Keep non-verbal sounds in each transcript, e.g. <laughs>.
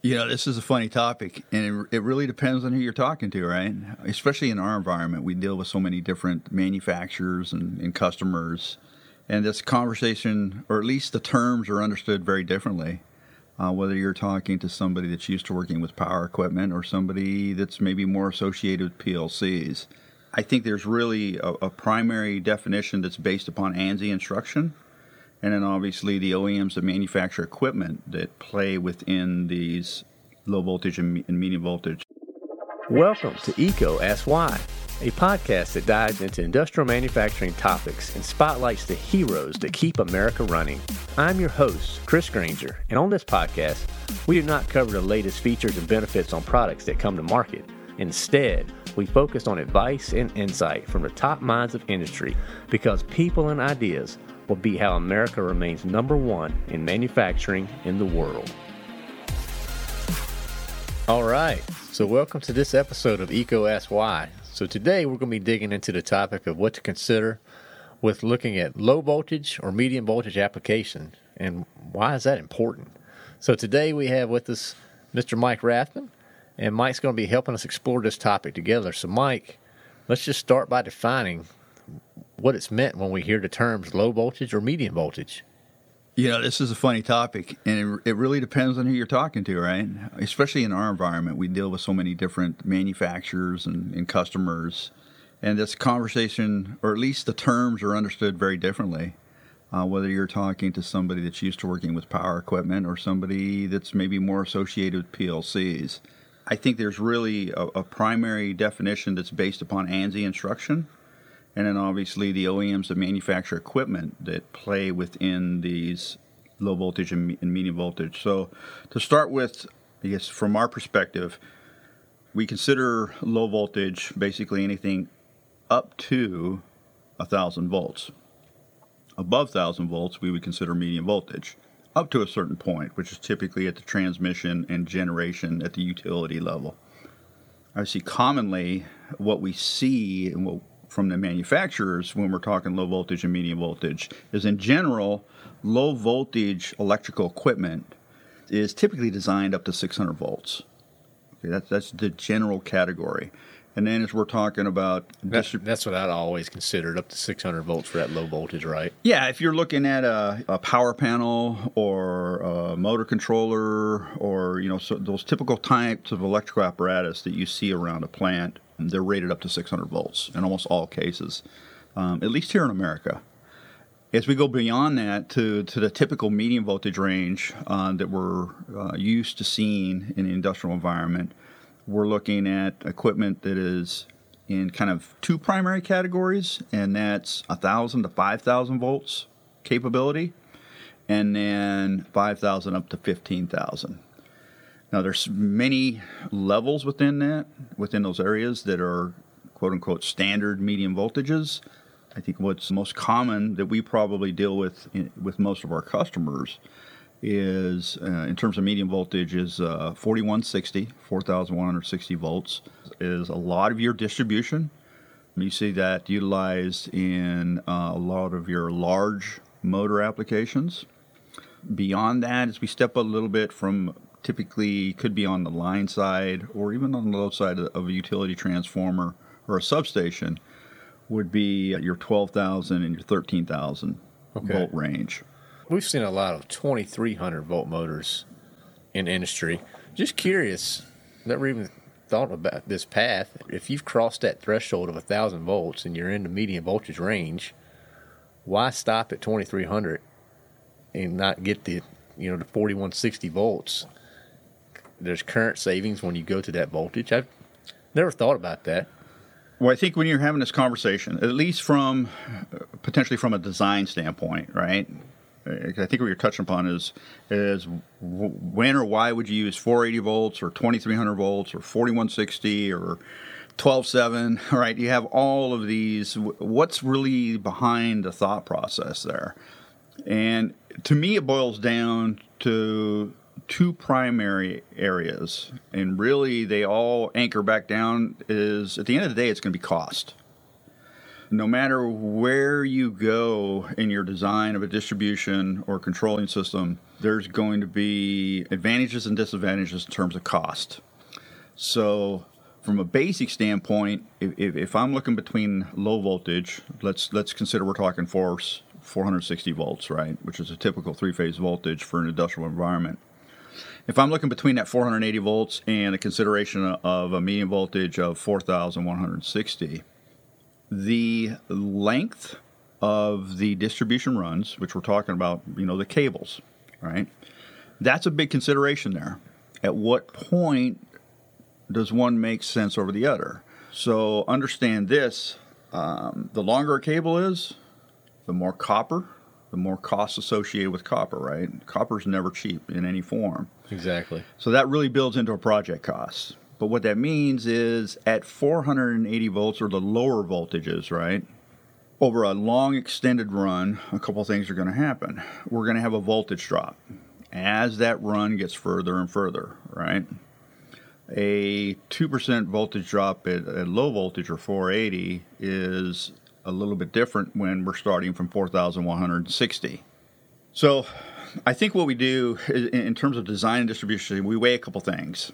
You know, this is a funny topic, and it, it, really depends on who you're talking to, right? Especially in our environment, we deal with so many different manufacturers and, and customers, and this conversation, or at least the terms, are understood very differently. Uh, whether you're talking to somebody that's used to working with power equipment or somebody that's maybe more associated with PLCs. I think there's really a, a primary definition that's based upon ANSI instruction and then obviously the OEMs that manufacture equipment that play within these low voltage and, medium voltage. Welcome to EECO Ask Why, a podcast that dives into industrial manufacturing topics and spotlights the heroes that keep America running. I'm your host, Chris Granger, and on this podcast, we do not cover the latest features and benefits on products that come to market. Instead, we focus on advice and insight from the top minds of industry because people and ideas will be how America remains number one in manufacturing in the world. All right, so welcome to this episode of EECO Ask Why. So today we're going to be digging into the topic of what to consider with looking at low voltage or medium voltage application and why is that important. So today we have with us Mr. Mike Rathman, and Mike's going to be helping us explore this topic together. So Mike, let's just start by defining what it's meant when we hear the terms low voltage or medium voltage. You know, this is a funny topic, and it, it really depends on who you're talking to, right? Especially in our environment, we deal with so many different manufacturers and, and customers, and this conversation, or at least the terms, are understood very differently. Uh, whether you're talking to somebody that's used to working with power equipment or somebody that's maybe more associated with PLCs. I think there's really a, a primary definition that's based upon ANSI instruction and then obviously the OEMs that manufacture equipment that play within these low voltage and, medium voltage. So to start with, I guess from our perspective, we consider low voltage basically anything up to a thousand volts. Above thousand volts, we would consider medium voltage. Up to a certain point, which is typically at the transmission and generation at the utility level. I see commonly what we see and what from the manufacturers when we're talking low voltage and medium voltage is in general low voltage electrical equipment is typically designed up to 600 volts okay that's that's the general category and then as we're talking about distrib- that's what I'd always considered up to 600 volts for that low voltage, right? Yeah, if you're looking at a, a power panel or a motor controller or you know so those typical types of electrical apparatus that you see around a plant, they're rated up to 600 volts in almost all cases, um, at least here in America. As we go beyond that to, to the typical medium voltage range uh, that we're uh, used to seeing in the industrial environment, we're looking at equipment that is in kind of two primary categories, and that's 1,000 to 5,000 volts capability, and then 5,000 up to 15,000. Now, there's many levels within that, within those areas that are quote unquote standard medium voltages. I think what's most common that we probably deal with in, with most of our customers is, uh, in terms of medium voltage, is uh, 4160, 4160 volts, is a lot of your distribution. You see that utilized in uh, a lot of your large motor applications. Beyond that, as we step a little bit from typically could be on the line side or even on the low side of a utility transformer or a substation would be your 12,000 and your 13,000 okay. volt range. We've seen a lot of 2300 volt motors in industry. Just curious, never even thought about this path. If you've crossed that threshold of 1,000 volts and you're in the medium voltage range, why stop at 2300 and not get the you know the 4160 volts there's current savings when you go to that voltage. I've never thought about that. Well, I think when you're having this conversation, at least from potentially from a design standpoint, right? I think what you're touching upon is is when or why would you use 480 volts or 2300 volts or 4160 or 12.7, <laughs> right? You have all of these. What's really behind the thought process there? And to me, it boils down to two primary areas, and really they all anchor back down is at the end of the day, it's going to be cost. no matter where you go in your design of a distribution or controlling system, there's going to be advantages and disadvantages in terms of cost. So, from a basic standpoint, if, if, I'm looking between low voltage, let's let's consider we're talking force 460 volts, right, which is a typical three-phase voltage for an industrial environment. If I'm looking between that 480 volts and a consideration of a medium voltage of 4,160, the length of the distribution runs, which we're talking about, you know, the cables, right? That's a big consideration there. At what point does one make sense over the other? So understand this um, the longer a cable is, the more copper, the more costs associated with copper, right? Copper is never cheap in any form. Exactly. So that really builds into a project cost. But what that means is at 480 volts or the lower voltages, right? Over a long extended run, a couple things are going to happen. We're going to have a voltage drop as that run gets further and further, right? A 2% voltage drop at, at low voltage or 480 is a little bit different when we're starting from 4,160. So I think what we do in terms of design and distribution, we weigh a couple things.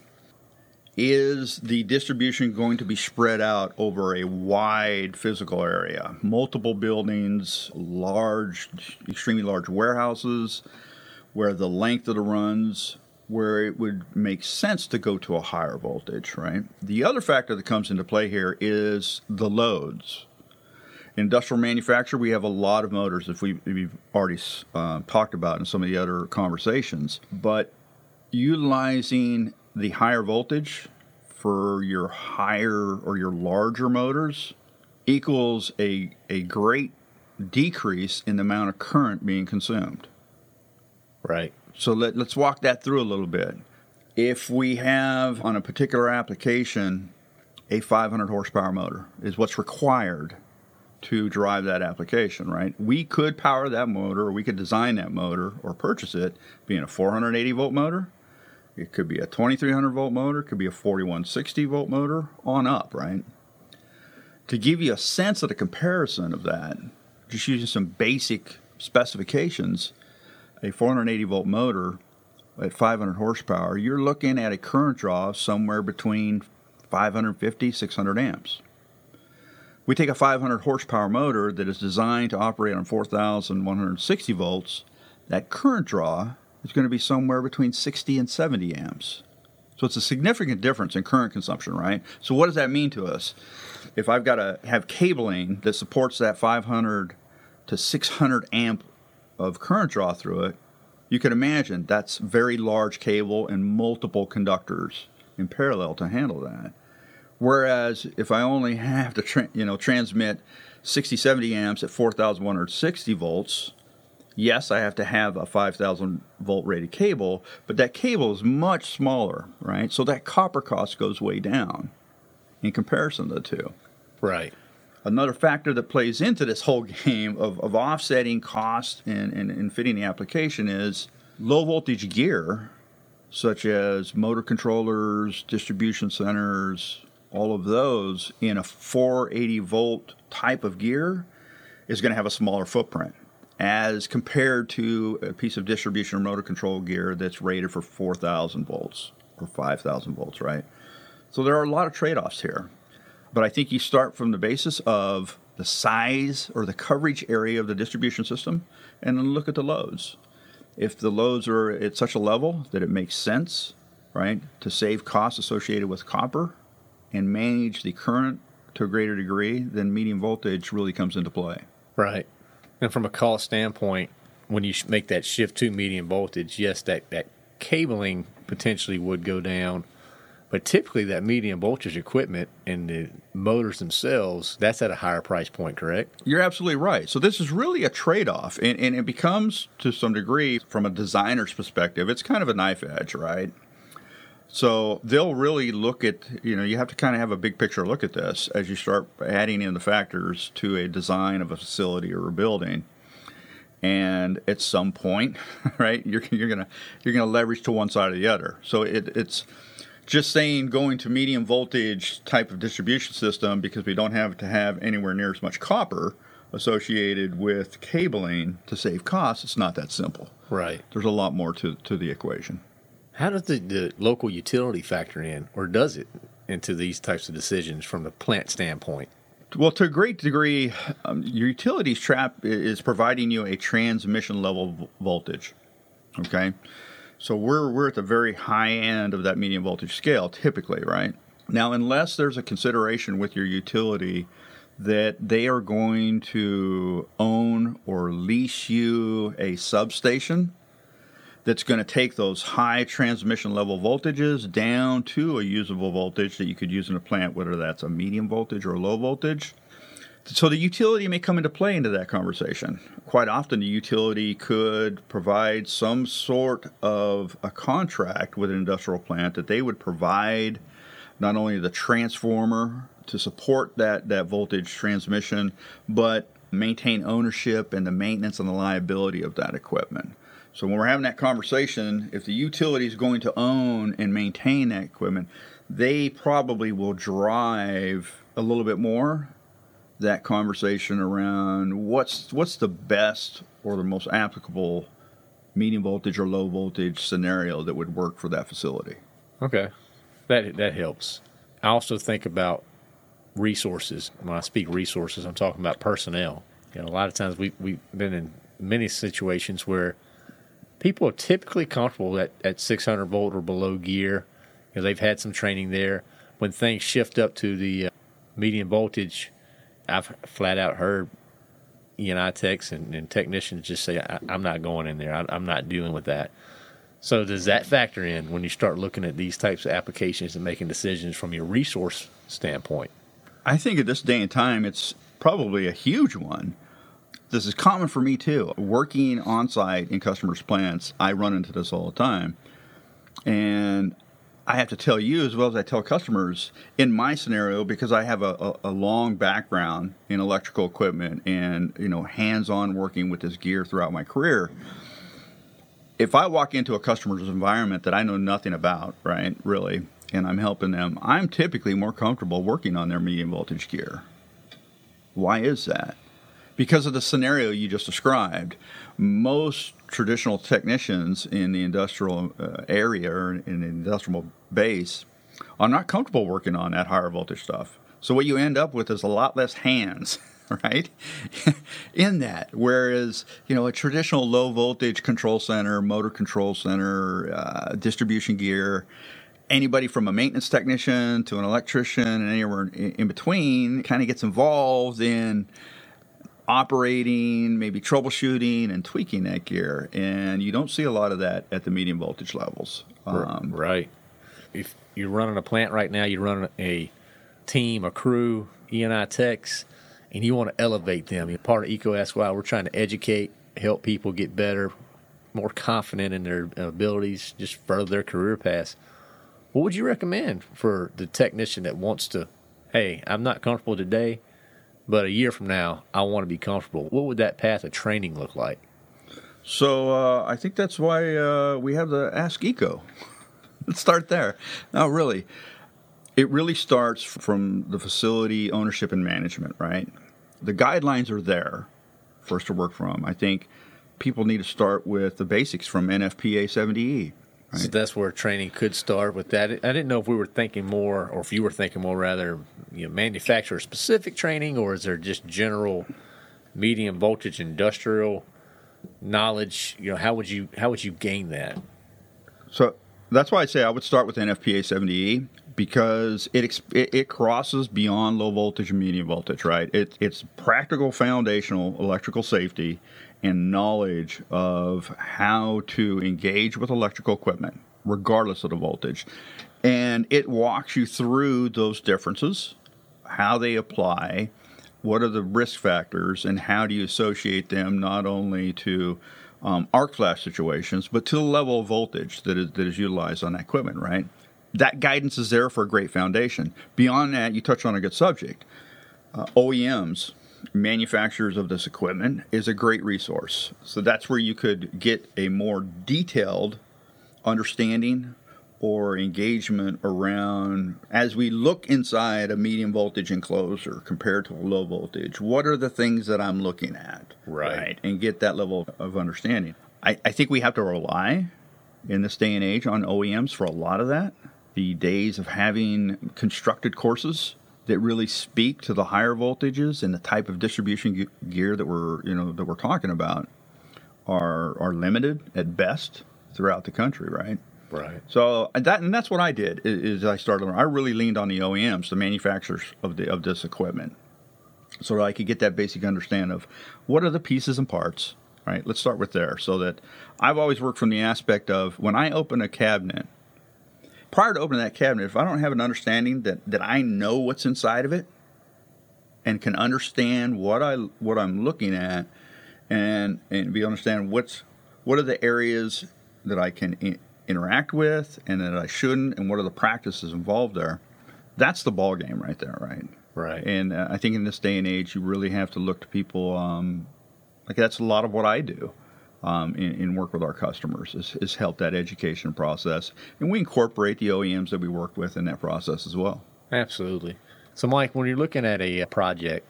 Is the distribution going to be spread out over a wide physical area? Multiple buildings, large, extremely large warehouses, where the length of the runs, where it would make sense to go to a higher voltage, right? The other factor that comes into play here is the loads. Industrial manufacture, we have a lot of motors, if we, we've already uh, talked about in some of the other conversations, but utilizing the higher voltage for your higher or your larger motors equals a, a great decrease in the amount of current being consumed. Right. So let, let's walk that through a little bit. If we have on a particular application a 500 horsepower motor is what's required to drive that application, right? We could power that motor, we could design that motor or purchase it being a 480 volt motor, it could be a 2300 volt motor, could be a 4160 volt motor on up, right? To give you a sense of the comparison of that, just using some basic specifications, a 480 volt motor at 500 horsepower, you're looking at a current draw somewhere between 550 600 amps. We take a 500 horsepower motor that is designed to operate on 4,160 volts. That current draw is going to be somewhere between 60 and 70 amps. So it's a significant difference in current consumption, right? So what does that mean to us? If I've got to have cabling that supports that 500 to 600 amp of current draw through it, you can imagine that's very large cable and multiple conductors in parallel to handle that. Whereas if I only have to tra- you know transmit 60 70 amps at 4160 volts, yes, I have to have a 5000 volt rated cable, but that cable is much smaller, right? So that copper cost goes way down in comparison to the two. Right. Another factor that plays into this whole <laughs> game of, of offsetting cost and, and, and fitting the application is low voltage gear, such as motor controllers, distribution centers, all of those in a 480 volt type of gear is going to have a smaller footprint as compared to a piece of distribution or motor control gear that's rated for 4,000 volts or 5,000 volts, right? So there are a lot of trade offs here. But I think you start from the basis of the size or the coverage area of the distribution system and then look at the loads. If the loads are at such a level that it makes sense, right, to save costs associated with copper and manage the current to a greater degree, then medium voltage really comes into play. Right. And from a cost standpoint, when you make that shift to medium voltage, yes, that, that cabling potentially would go down. But typically, that medium voltage equipment and the motors themselves, that's at a higher price point, correct? You're absolutely right. So, this is really a trade off, and, and it becomes to some degree, from a designer's perspective, it's kind of a knife edge, right? So they'll really look at, you know, you have to kind of have a big picture look at this as you start adding in the factors to a design of a facility or a building. And at some point, <laughs> right, you're, you're gonna you're gonna leverage to one side or the other. So it, it's just saying going to medium voltage type of distribution system because we don't have to have anywhere near as much copper associated with cabling to save costs, it's not that simple. Right. There's a lot more to, to the equation. How does the, the local utility factor in, or does it, into these types of decisions from the plant standpoint? Well, to a great degree, um, your utilities trap is providing you a transmission level voltage. Okay, so we're we're at the very high end of that medium voltage scale, typically, right? Now, unless there's a consideration with your utility that they are going to own or lease you a substation that's going to take those high transmission level voltages down to a usable voltage that you could use in a plant, whether that's a medium voltage or a low voltage. So the utility may come into play into that conversation. Quite often, the utility could provide some sort of a contract with an industrial plant that they would provide not only the transformer to support that, that voltage transmission, but maintain ownership and the maintenance and the liability of that equipment. So when we're having that conversation, if the utility is going to own and maintain that equipment, they probably will drive a little bit more that conversation around what's what's the best or the most applicable medium voltage or low voltage scenario that would work for that facility. Okay, that that helps. I also think about resources. When I speak resources, I'm talking about personnel. Know, a lot of times we we've been in many situations where people are typically comfortable at, at 600 volt or below gear. You know, they've had some training there. When things shift up to the uh, medium voltage, I've flat out heard E&I techs and, and technicians just say, I, am not going in there. I, I'm not dealing with that. So does that factor in when you start looking at these types of applications and making decisions from your resource standpoint? I think at this day and time, it's probably a huge one this is common for me too. Working on site in customers' plants, I run into this all the time. And I have to tell you as well as I tell customers in my scenario because I have a, a, a, long background in electrical equipment and you know hands-on working with this gear throughout my career. If I walk into a customer's environment that I know nothing about, right, really, and I'm helping them, I'm typically more comfortable working on their medium voltage gear. Why is that? Because of the scenario you just described, most traditional technicians in the industrial uh, area or in the industrial base are not comfortable working on that higher voltage stuff. So what you end up with is a lot less hands, <laughs> right? <laughs> in that, whereas you know a traditional low voltage control center, motor control center, uh, distribution gear. Anybody from a maintenance technician to an electrician and anywhere in between kind of gets involved in operating, maybe troubleshooting and tweaking that gear. And you don't see a lot of that at the medium voltage levels. Um, right. If you're running a plant right now, you're running a team, a crew, E&I techs, and you want to elevate them. You're part of EECO SY. We're trying to educate, help people get better, more confident in their abilities, just further their career paths. What would you recommend for the technician that wants to, hey, I'm not comfortable today – but a year from now, I want to be comfortable. What would that path of training look like? So uh, I think that's why uh, we have the Ask EECO. <laughs> Let's start there. Now, really, it really starts from the facility ownership and management, right? The guidelines are there for us to work from. I think people need to start with the basics from NFPA 70E. Right. So that's where training could start with that. I didn't know if we were thinking more, or if you were thinking more, rather, you know, manufacturer specific training, or is there just general medium voltage industrial knowledge? You know, how would you how would you gain that? So that's why I say I would start with NFPA 70E because it, it, it crosses beyond low voltage and medium voltage, right? It, it's practical foundational electrical safety and knowledge of how to engage with electrical equipment, regardless of the voltage. And it walks you through those differences, how they apply, what are the risk factors, and how do you associate them not only to um, arc flash situations, but to the level of voltage that is, that is utilized on that equipment, right? That guidance is there for a great foundation. Beyond that, you touch on a good subject. Uh, OEMs manufacturers of this equipment is a great resource. So that's where you could get a more detailed understanding or engagement around as we look inside a medium voltage enclosure compared to a low voltage what are the things that i'm looking at Right. and get that level of understanding I, I think we have to rely in this day and age on oems for a lot of that the days of having constructed courses that really speak to the higher voltages and the type of distribution gear that we're you know that we're talking about are are limited at best throughout the country right Right. so that and that's what I did i- is I started. I really leaned on the OEMs, the manufacturers of the of this equipment, so that I could get that basic understanding of what are the pieces and parts. Right. Let's start with there. So that I've always worked from the aspect of when I open a cabinet. Prior to opening that cabinet, if I don't have an understanding that that I know what's inside of it, and can understand what I what I'm looking at, and and be understand what's what are the areas that I can I- interact with and that I shouldn't, and what are the practices involved there. That's the ball game right there, right? Right. And uh, I think in this day and age, you really have to look to people. Um, like that's a lot of what I do um, in, in work with our customers is, is help that education process, and we incorporate the OEMs that we work with in that process as well. Absolutely. So, Mike, when you're looking at a, project,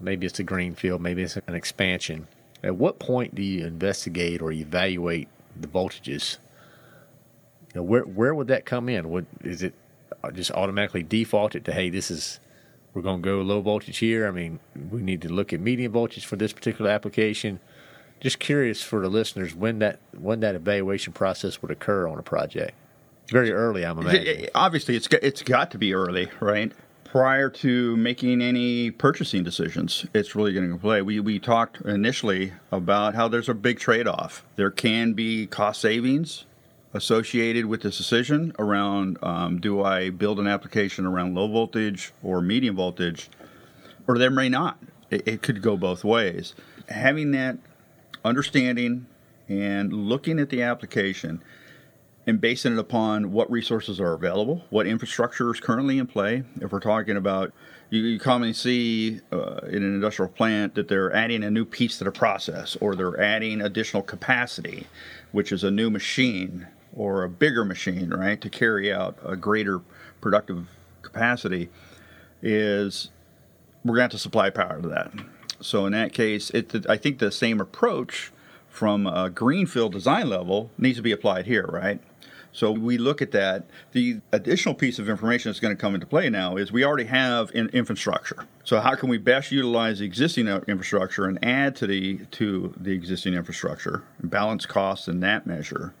maybe it's a greenfield, maybe it's an expansion. At what point do you investigate or evaluate the voltages? You know, where where would that come in? Would is it just automatically defaulted to hey, this is we're going to go low voltage here? I mean, we need to look at medium voltage for this particular application. Just curious for the listeners when that when that evaluation process would occur on a project. Very early, I'm imagining. Obviously, it's got, it's got to be early, right? Prior to making any purchasing decisions, it's really going to play. We we talked initially about how there's a big trade off. There can be cost savings associated with this decision around um, do I build an application around low voltage or medium voltage, or there may not. It, it could go both ways. Having that understanding and looking at the application and basing it upon what resources are available, what infrastructure is currently in play. If we're talking about, you, you commonly see uh, in an industrial plant that they're adding a new piece to the process, or they're adding additional capacity, which is a new machine or a bigger machine, right, to carry out a greater productive capacity. Is we're going to have to supply power to that. So in that case, it, I think the same approach from a greenfield design level needs to be applied here, right? So we look at that. The additional piece of information that's going to come into play now is we already have in infrastructure. So how can we best utilize the existing uh, infrastructure and add to the to the existing infrastructure, balance costs in that measure,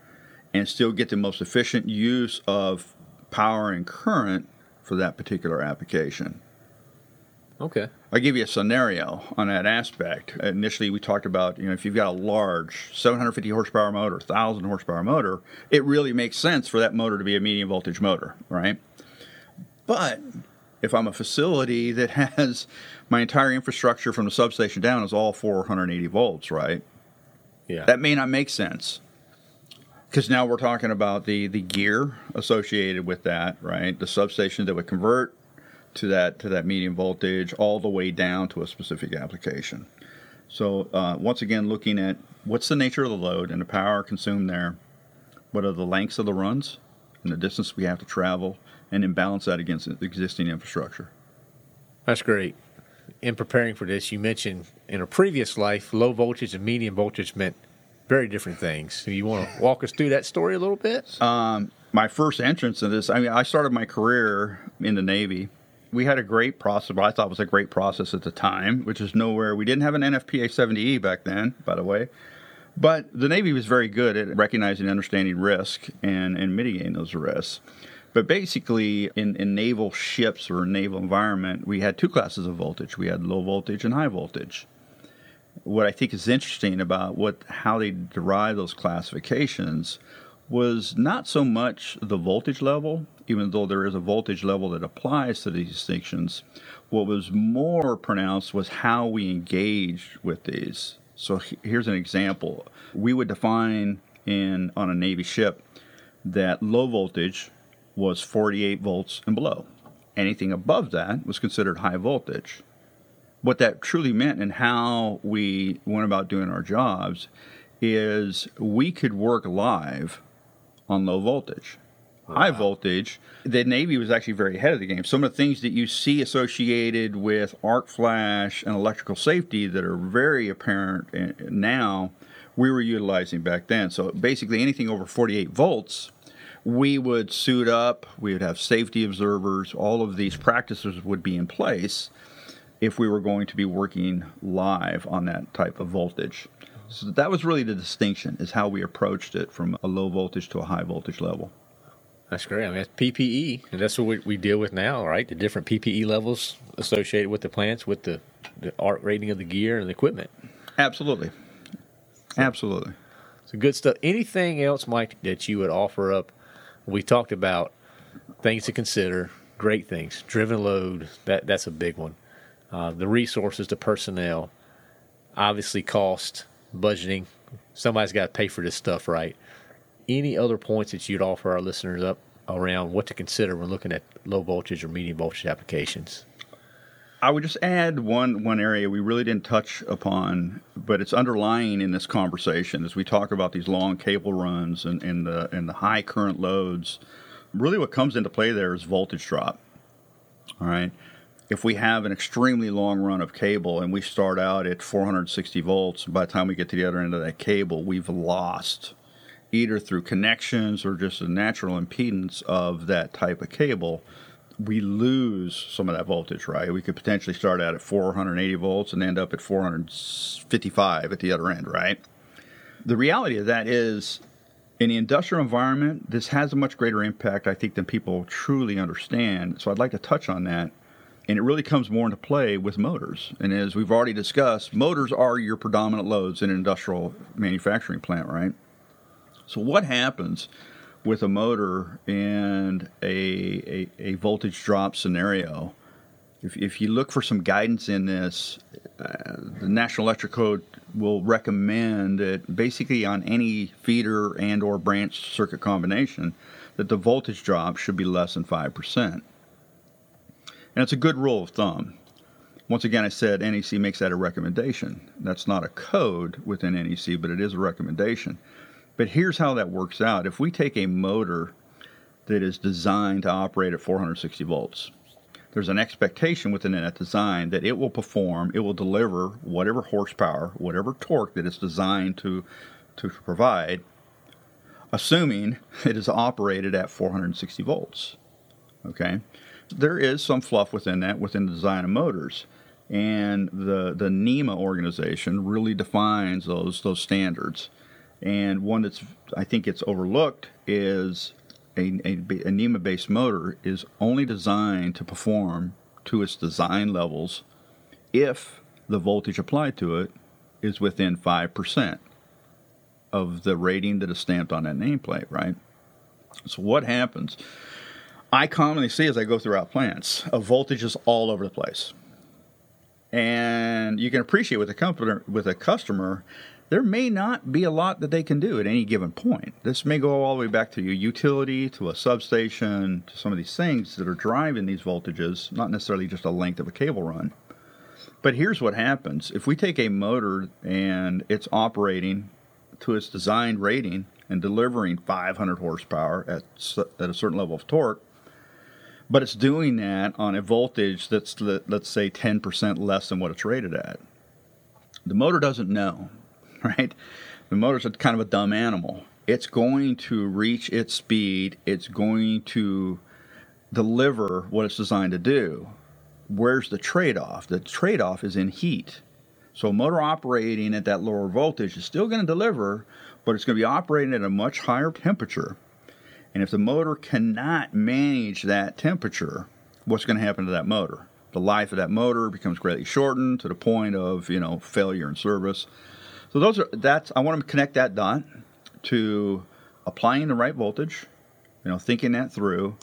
and still get the most efficient use of power and current for that particular application. Okay. I'll give you a scenario on that aspect. Initially, we talked about you know if you've got a large 750 horsepower motor, 1,000 horsepower motor, it really makes sense for that motor to be a medium voltage motor, right? But if I'm a facility <laughs> that has my entire infrastructure from the substation down is all 480 volts, right? Yeah. That may not make sense because now we're talking about the the gear associated with that, right? The substation that would convert to that to that medium voltage all the way down to a specific application. So uh, once again, looking at what's the nature of the load and the power consumed there, what are the lengths of the runs and the distance we have to travel, and then balance that against existing infrastructure. That's great. In preparing for this, you mentioned in a previous life, low voltage and medium voltage meant very different things. So you want to walk us through that story a little bit? my first entrance in this, I mean, I started my career in the Navy. We had a great process, what I thought was a great process at the time, which is nowhere. We didn't have an NFPA 70E back then, by the way. But the Navy was very good at recognizing and understanding risk and, and mitigating those risks. But basically, in, in naval ships or naval environment, we had two classes of voltage. We had low voltage and high voltage. What I think is interesting about what how they derive those classifications was not so much the voltage level, even though there is a voltage level that applies to these distinctions. What was more pronounced was how we engaged with these. So here's an example. We would define in on a Navy ship that low voltage was 48 volts and below. Anything above that was considered high voltage. What that truly meant and how we went about doing our jobs is we could work live on low voltage. high voltage, the Navy was actually very ahead of the game. Some of the things that you see associated with arc flash and electrical safety that are very apparent eh, now, we were utilizing back then. So basically, anything over 48 volts, we would suit up, we would have safety observers, all of these practices would be in place if we were going to be working live on that type of voltage. So that was really the distinction, is how we approached it from a low voltage to a high voltage level. That's great. I mean, that's PPE, and that's what we, we deal with now, right? The different PPE levels associated with the plants, with the, the arc rating of the gear and the equipment. Absolutely. Absolutely. So good stuff. Anything else, Mike, that you would offer up? We talked about things to consider, great things. Driven load, that that's a big one. Uh, the resources, the personnel, obviously cost, budgeting. Somebody's got to pay for this stuff, right? any other points that you'd offer our listeners up around what to consider when looking at low voltage or medium voltage applications? I would just add one one area we really didn't touch upon, but it's underlying in this conversation as we talk about these long cable runs and, and the and the high current loads. Really, what comes into play there is voltage drop. All right. If we have an extremely long run of cable and we start out at 460 volts, by the time we get to the other end of that cable, we've lost either through connections or just the natural impedance of that type of cable, we lose some of that voltage, right? We could potentially start out at 480 volts and end up at 455 at the other end, right? The reality of that is, in the industrial environment, this has a much greater impact, I think, than people truly understand. So I'd like to touch on that. And it really comes more into play with motors. And as we've already discussed, motors are your predominant loads in an industrial manufacturing plant, right? So what happens with a motor and a, a, a voltage drop scenario? If, if you look for some guidance in this, uh, the National Electric Code will recommend that basically on any feeder and or branch circuit combination that the voltage drop should be less than 5%. And it's a good rule of thumb. Once again, I said NEC makes that a recommendation. That's not a code within NEC, but it is a recommendation. But here's how that works out. If we take a motor that is designed to operate at 460 volts, there's an expectation within that design that it will perform, it will deliver whatever horsepower, whatever torque that it's designed to, to provide, assuming it is operated at 460 volts. Okay? There is some fluff within that, within the design of motors. And the, the NEMA organization really defines those, those standards. And one that's I think it's overlooked is a, a, a NEMA based motor is only designed to perform to its design levels if the voltage applied to it is within 5% of the rating that is stamped on that nameplate, right? So, what happens? I commonly see as I go throughout plants, uh, a voltage is all over the place. And you can appreciate with a, company, with a customer there may not be a lot that they can do at any given point. This may go all the way back to your utility, to a substation, to some of these things that are driving these voltages, not necessarily just a length of a cable run. But here's what happens if we take a motor and it's operating to its designed rating and delivering 500 horsepower at, at a certain level of torque, but it's doing that on a voltage that's, let's say, 10% less than what it's rated at. The motor doesn't know. <laughs> right? The motor's kind of a dumb animal. It's going to reach its speed, it's going to deliver what it's designed to do. Where's the trade off? The trade off is in heat. So, motor operating at that lower voltage is still going to deliver, but it's going to be operating at a much higher temperature. And if the motor cannot manage that temperature, what's going to happen to that motor? The life of that motor becomes greatly shortened to the point of, you know, failure in service. So those are that's I want to connect that dot to applying the right voltage, you know, thinking that through,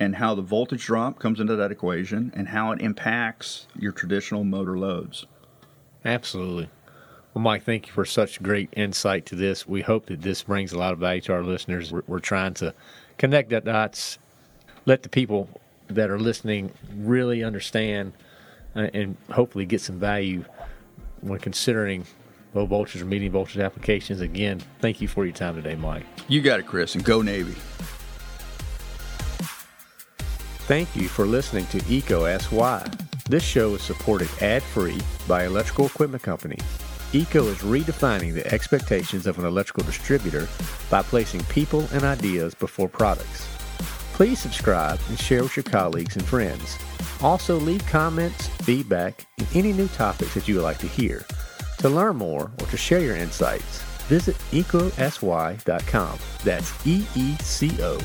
and how the voltage drop comes into that equation and how it impacts your traditional motor loads. Absolutely. Well, Mike, thank you for such great insight to this. We hope that this brings a lot of value to our listeners. We're, we're trying to connect the dots, let the people that are listening really understand, uh, and hopefully get some value when considering low voltage or medium voltage applications. Again, thank you for your time today, Mike. You got it, Chris, and go Navy. Thank you for listening to EECO Ask Why. This show is supported ad-free by Electrical Equipment Company. EECO is redefining the expectations of an electrical distributor by placing people and ideas before products. Please subscribe and share with your colleagues and friends. Also, leave comments, feedback, and any new topics that you would like to hear. To learn more or to share your insights, visit ecosy.com. That's E E C O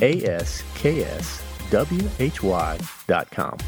A S K S W H Y.com.